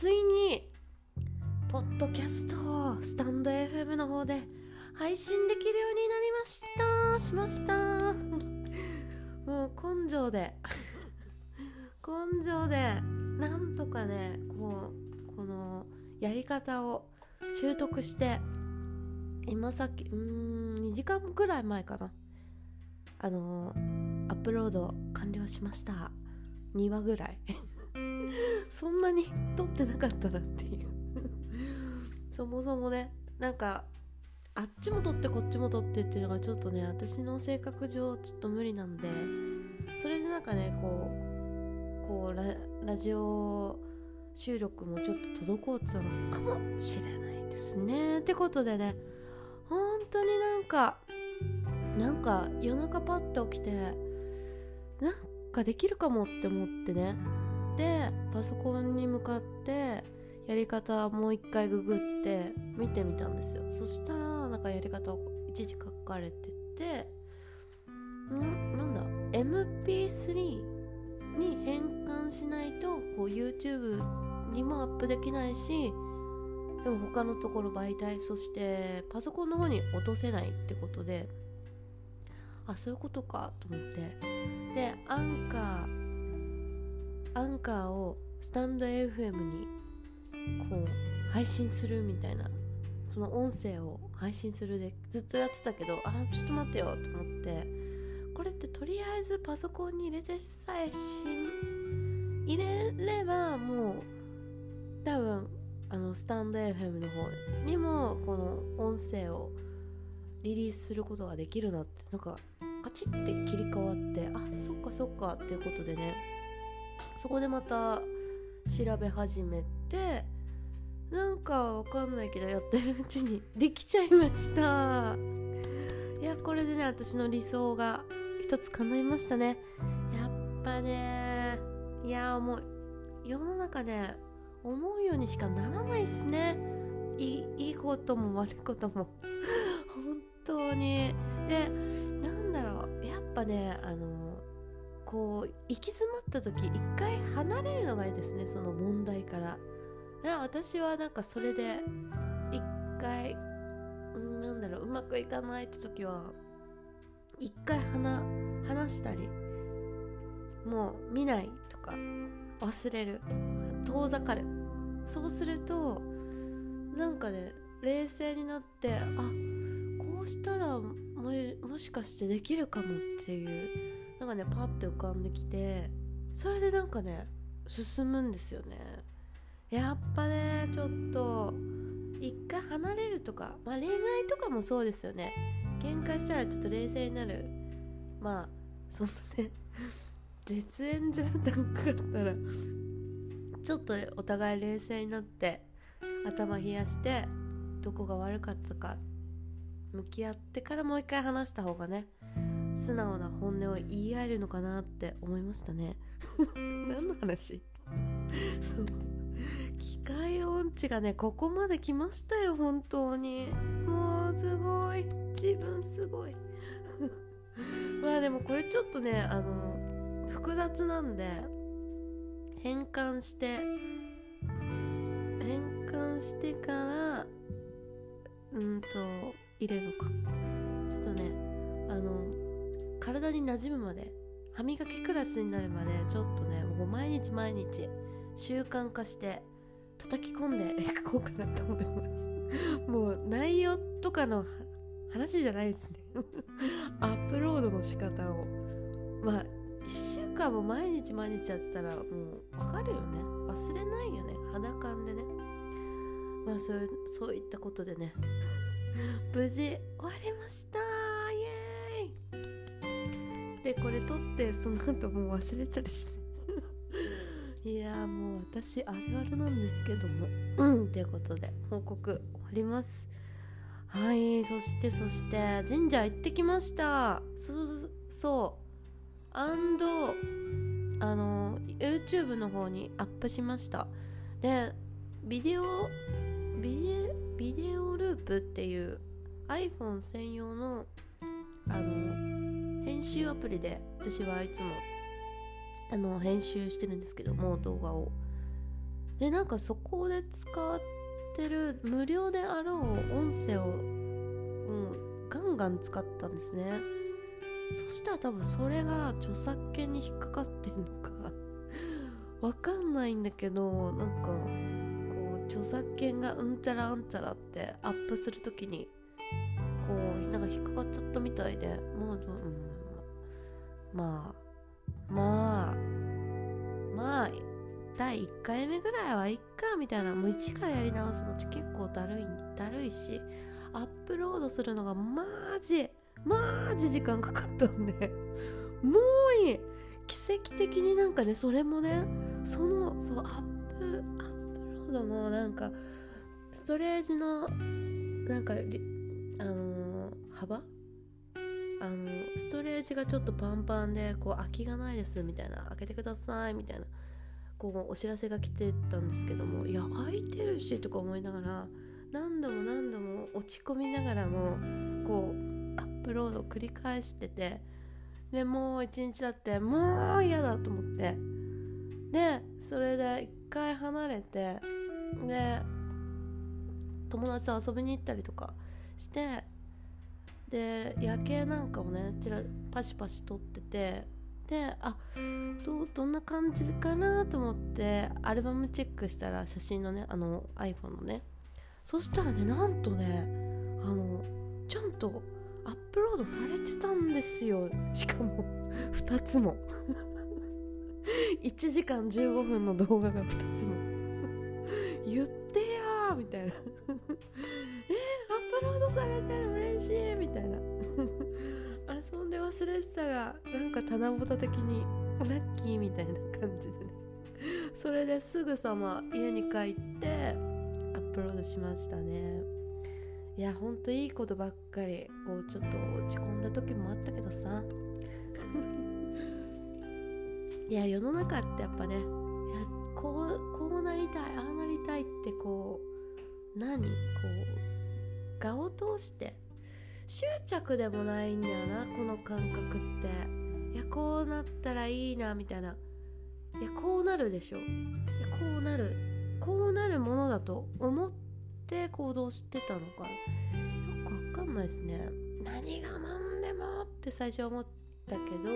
ついにポッドキャストをスタンド FM の方で配信できるようになりました。しました。もう根性で。根性でなんとかねこうこのやり方を習得して今さっきうん2時間くらい前かな。あのアップロード完了しました。2話ぐらい。そんなに撮ってなかったなっていう。そもそもねなんかあっちも撮ってこっちも撮ってっていうのがちょっとね私の性格上ちょっと無理なんでそれでなんかねこうこうラジオ収録もちょっと滞ってたのかもしれないですね。ってことでね本当になんかなんか夜中パッと起きてなんかできるかもって思ってねでパソコンに向かってやり方もう一回ググって見てみたんですよ。そしたらなんかやり方を一時書かれててん？なんだ？MP3 に変換しないとこう YouTube にもアップできないしでも他のところ媒体そしてパソコンの方に落とせないってことであそういうことかと思って。でアンカーアンカーをスタンド FM にこう配信するみたいなその音声を配信するでずっとやってたけどあちょっと待ってよと思ってこれってとりあえずパソコンに入れてさえし入れればもう多分あのスタンド FM の方にもこの音声をリリースすることができるなってなんかカチッて切り替わってあそっかそっかっていうことでねそこでまた調べ始めてなんかわかんないけどやってるうちにできちゃいました。いやこれでね私の理想が一つ叶いましたね。やっぱねいやもう世の中ね思うようにしかならないっすね。いいいことも悪いことも。本当に。でなんだろう。やっぱねあのこう行き詰まった時一回離れるのがいいですねその問題から。いや私はなんかそれで一回なんだろううまくいかないって時は一回話話したりもう見ないとか忘れる遠ざかる。そうするとなんかね冷静になってあこうしたらももしかしてできるかもっていうなんかねパッて浮かんできてそれでなんかね進むんですよね。やっぱねちょっと一回離れるとか、まあ、恋愛とかもそうですよね。喧嘩したらちょっと冷静になる。まあそんなね 絶縁じゃなかったらちょっとお互い冷静になって頭冷やしてどこが悪かったか向き合ってからもう一回話した方がね素直な本音を言い合えるのかなって思いましたね。何の話？そう。機械音痴がねここまで来ましたよ本当に。もうすごい。自分すごい。まあでもこれちょっとねあの複雑なんで変換して変換してからうんと入れるのか。ちょっとねあの体に馴染むまで歯磨きクラスになるまでちょっとねもう毎日毎日習慣化して叩き込んで いこうかなと思います。もう内容とかの話じゃないですね。アップロードの仕方を。まあ1週間も毎日毎日やってたらもう分かるよね。忘れないよね。肌感でね。まあそういうそういったことでね。無事終わりました。イエーイ。でこれ撮ってその後もう忘れたりして いやもう私あるあるなんですけども。うん。ということで報告終わります。はいそしてそして神社行ってきました。そうそう。アンドあの YouTube の方にアップしました。でビデオビデビデオループっていう iPhone 専用の編集アプリで私はいつもあの編集してるんですけども動画を。でなんかそこで使ってる無料であろう音声を、うん、ガンガン使ったんですね。そしたら多分それが著作権に引っかかってるのか わかんないんだけどなんかこう著作権がうんちゃらうんちゃらってアップするときにこうなんか引っかかっちゃったみたいでまあ、うん、まあまあまあ第1回目ぐらいはいっかみたいなもう一からやり直すの結構だるいだるいしアップロードするのがマジマジ時間かかったんで。もういい。奇跡的になんかねそれもねそのそうアップアップロードもなんかストレージのなんかあのー、幅あのストレージがちょっとパンパンでこう空きがないですみたいな。開けてくださいみたいなこうお知らせが来てたんですけどもいや空いてるしとか思いながら何度も何度も落ち込みながらもこうアップロードを繰り返しててでもう一日だってもう嫌だと思って。でそれで一回離れてで友達と遊びに行ったりとかしてで夜景なんかをねちらパシパシ撮っててであどどんな感じかなと思ってアルバムチェックしたら写真のねあの iPhone のね。そしたらねなんとねあのちゃんとアップロードされてたんですよ。しかも2つも。1時間15分の動画が2つも。言ってよみたいな。えアップロードされてる嬉しいみたいな。遊んで忘れてたらなんか棚ぼた的にラッキーみたいな感じでね。それですぐさま家に帰ってアップロードしましたね。いやほんといいことばっかりこうちょっと落ち込んだ時もあったけどさ。いや世の中ってやっぱねいやこうこうなりたいああなりたいってこう何？こう画を通して。執着でもないんだよなこの感覚って。いやこうなったらいいなみたいな。いやこうなるでしょ。いやこうなる。こうなるものだと思って行動してたのかよくわかんないですね。何が何でもって最初思ったけど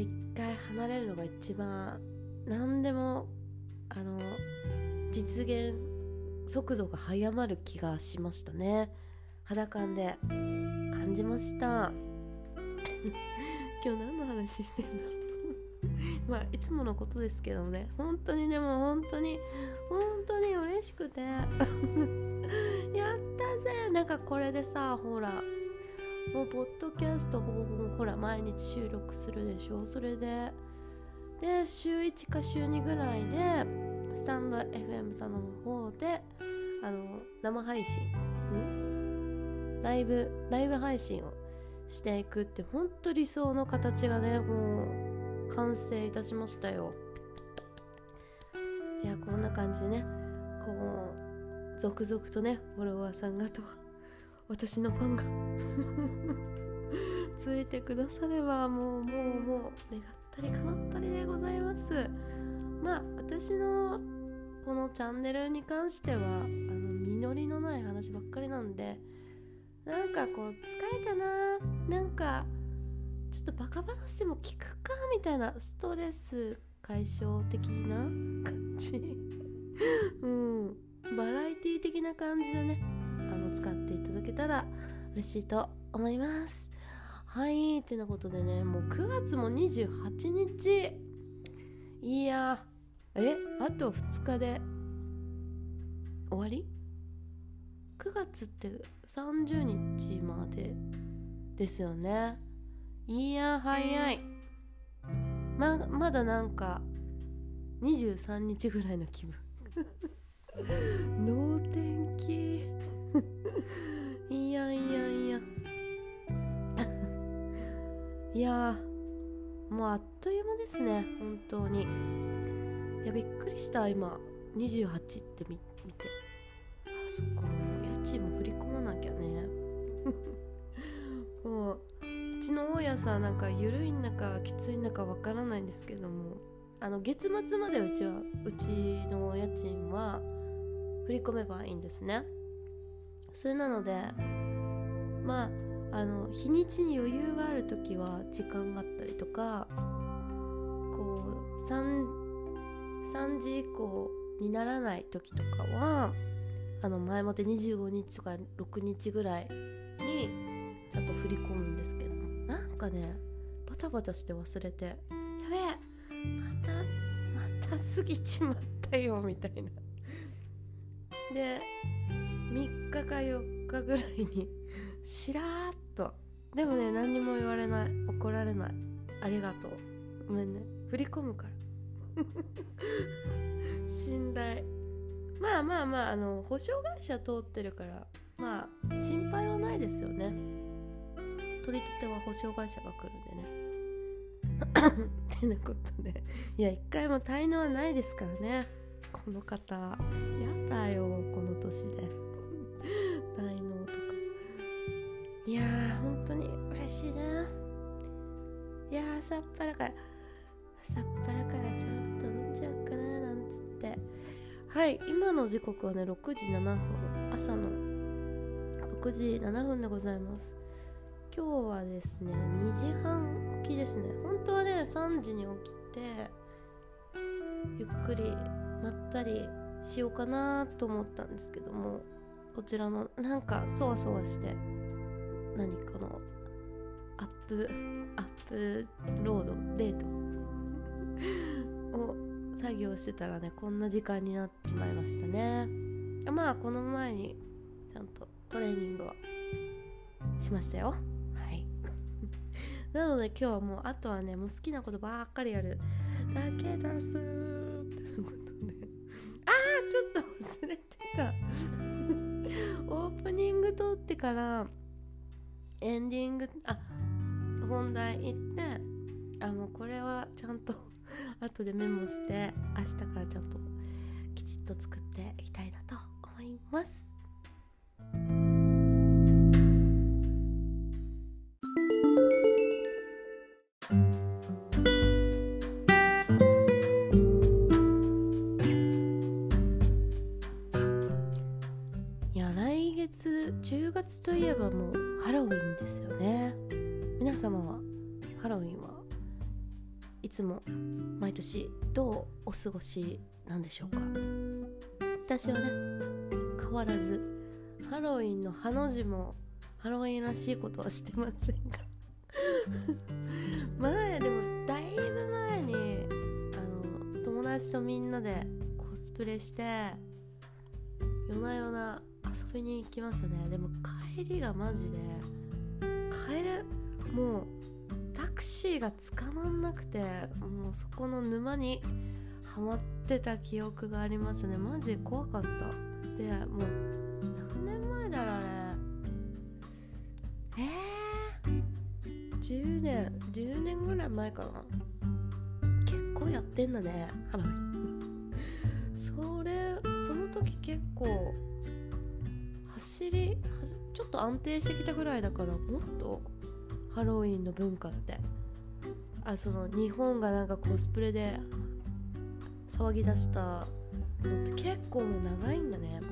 一回離れるのが一番何でもあの実現速度が速まる気がしましたね。肌感で感じました。今日何の話してんだろう。まあいつものことですけどね。本当にでも本当に本当に嬉しくて。やったぜ。なんかこれでさほらもうポッドキャストほぼほぼほら毎日収録するでしょ。それでで週1か週2ぐらいでスタンド FM さんの方であの生配信ん？ライブライブ配信をしていくって本当理想の形がねもう完成いたしましたよ。いやこんな感じでねこう続々とねフォロワーさんがと私のファンが ついてくださればもうもうもう願ったり叶ったりでございます。まあ私のこのチャンネルに関してはあの実りのない話ばっかりなんでなんかこう疲れたななんかちょっとバカ話でも聞くかみたいなストレス解消的な 感じ。うん。バラエティ的な感じでねあの使っていただけたら嬉しいと思います。はいってなことでねもう9月も28日。いやえあと2日で終わり ?9 月って30日までですよね。いや早い。ままだなんか23日ぐらいの気分。能天気。いやいやいや。いや もうあっという間ですね本当に。いやびっくりした。今28って見見て。あそっか。もう家賃も振り込まなきゃね。もうちの大家さんなんか緩いんだかきついんだかわからないんですけどもあの月末までうちはうちの家賃は振り込めばいいんですね。それなのでまああの日にちに余裕がある時は時間があったりとかこう 3, 3時以降にならない時とかはあの前もって25日とか6日ぐらいにちゃんと振り込むんですけどなんかねバタバタして忘れてやべえまたまた過ぎちまったよみたいな。で3日か4日ぐらいにしらーっと。でもね何にも言われない。怒られない。ありがとう。ごめんね。振り込むから。信頼。まあまあまああの保証会社通ってるからまあ心配はないですよね。取り立ては保証会社が来るんでね。ってなことで。いや一回も滞納はないですからね。この方やだよこの年で。滞納とか。いやー本当に嬉しいな。いやーさっぱらからさっはい今の時刻はね6時7分朝の6時7分でございます。今日はですね2時半起きですね。本当はね3時に起きてゆっくりまったりしようかなと思ったんですけどもこちらのなんかそわそわして何かのアップアップロードデート。作業してたらねこんな時間になっちまいましたね。まあこの前にちゃんとトレーニングはしましたよ。はい。なので今日はもうあとはねもう好きなことばっかりやるだけですってことで。あーちょっと忘れてた。オープニング撮ってからエンディングあ本題行ってあもうこれはちゃんと後でメモして明日からちゃんときちっと作っていきたいなと思います。過ごしなんでしょうか？私はね変わらずハロウィンのハの字もハロウィンらしいことはしてませんが 前でもだいぶ前にあの友達とみんなでコスプレして夜な夜な遊びに行きましたね。でも帰りがマジで帰れもうタクシーが捕まんなくてもうそこの沼にはまってた記憶がありますね。マジ怖かった。でもう何年前だろうあれえー、10年10年ぐらい前かな。結構やってんだね。ハロウィンそれその時結構走りちょっと安定してきたぐらいだからもっとハロウィンの文化って。あその日本がなんかコスプレで騒ぎ出した。のって結構長いんだね。も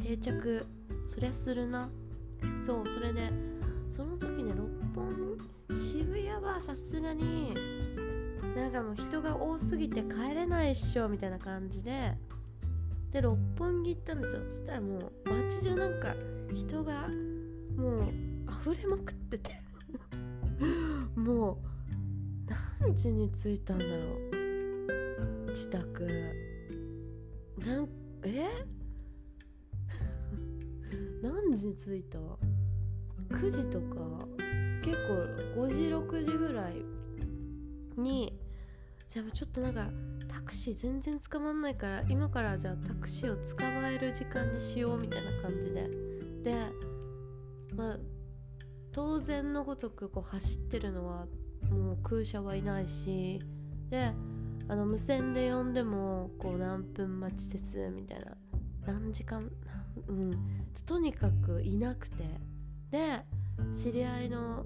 う定着そりゃするな。そうそれでその時ね六本渋谷はさすがになんかもう人が多すぎて帰れないっしょみたいな感じでで六本木行ったんですよ。そしたらもう街中なんか人がもう溢れまくってて。もう何時に着いたんだろう。自宅。なんえ？何時着いた ?9 時とか。結構5時6時ぐらいに。じゃあちょっとなんかタクシー全然捕まんないから今からじゃあタクシーを捕まえる時間にしようみたいな感じで。でまあ当然のごとくこう走ってるのはもう空車はいないし。であの無線で呼んでもこう何分待ちですみたいな。何時間？うん。とにかくいなくて。で知り合いの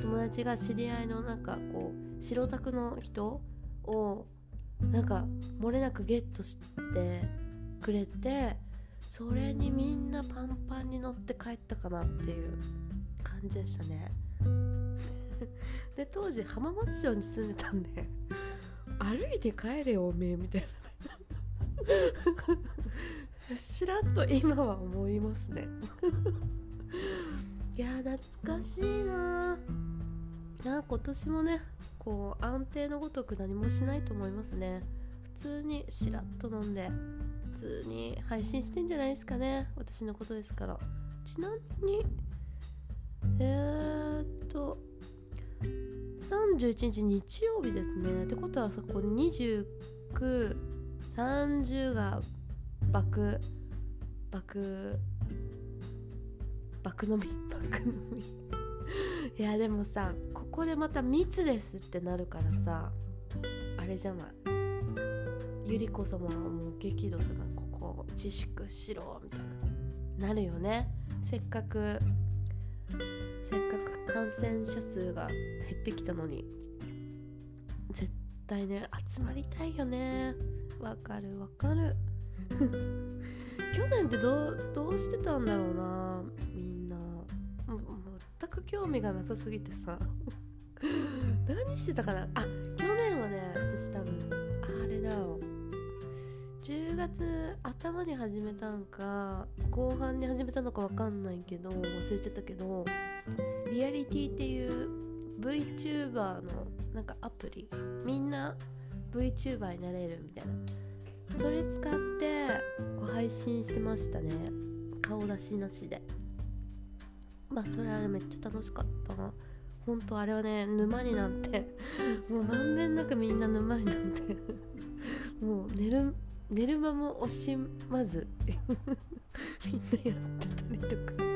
友達が知り合いのなんかこう白タクの人をなんか漏れなくゲットしてくれてそれにみんなパンパンに乗って帰ったかなっていう感じでしたね。で当時浜松町に住んでたんで。歩いて帰れよおめえみたいな。しらっと今は思いますね。いや懐かしいなな今年もねこう安定のごとく何もしないと思いますね。普通にしらっと飲んで普通に配信してんじゃないですかね。私のことですから。ちなみに31日日曜日ですね。ってことはさこ2930が爆爆爆飲み？爆飲み。いやでもさここでまた密ですってなるからさあれじゃない？ゆり子様はもう激怒さなここ自粛しろみたいな。なるよね。せっかく感染者数が減ってきたのに絶対ね集まりたいよね。わかるわかる。去年ってどうどうしてたんだろうなみんな。全く興味がなさすぎてさ。何してたかな。あ去年はね私多分あれだよ10月頭に始めたんか後半に始めたのか分かんないけど忘れちゃったけどリアリティっていう VTuber のなんかアプリみんな VTuber になれるみたいな。それ使ってこう配信してましたね。顔出しなしで。まあそれはねめっちゃ楽しかったな。本当あれはね沼になって。もうまんべんなくみんな沼になって。もう寝る寝る間も惜しまず。みんなやってたりとか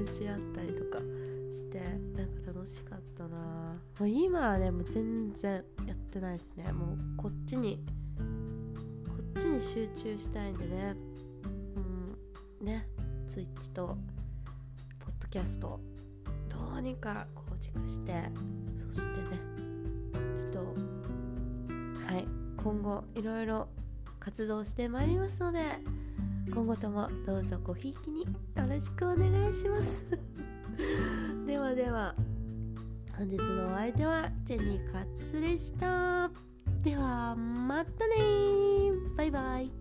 援し合ったりとかしてなんか楽しかったな。もう今はねもう全然やってないですね。もうこっちにこっちに集中したいんでね。うんね。ツイッチとポッドキャストどうにか構築してそしてねちょっとはい今後いろいろ活動してまいりますので今後ともどうぞごひいきによろしくお願いします。ではでは本日のお相手はジェニーカッツでしたではまたねバイバイ。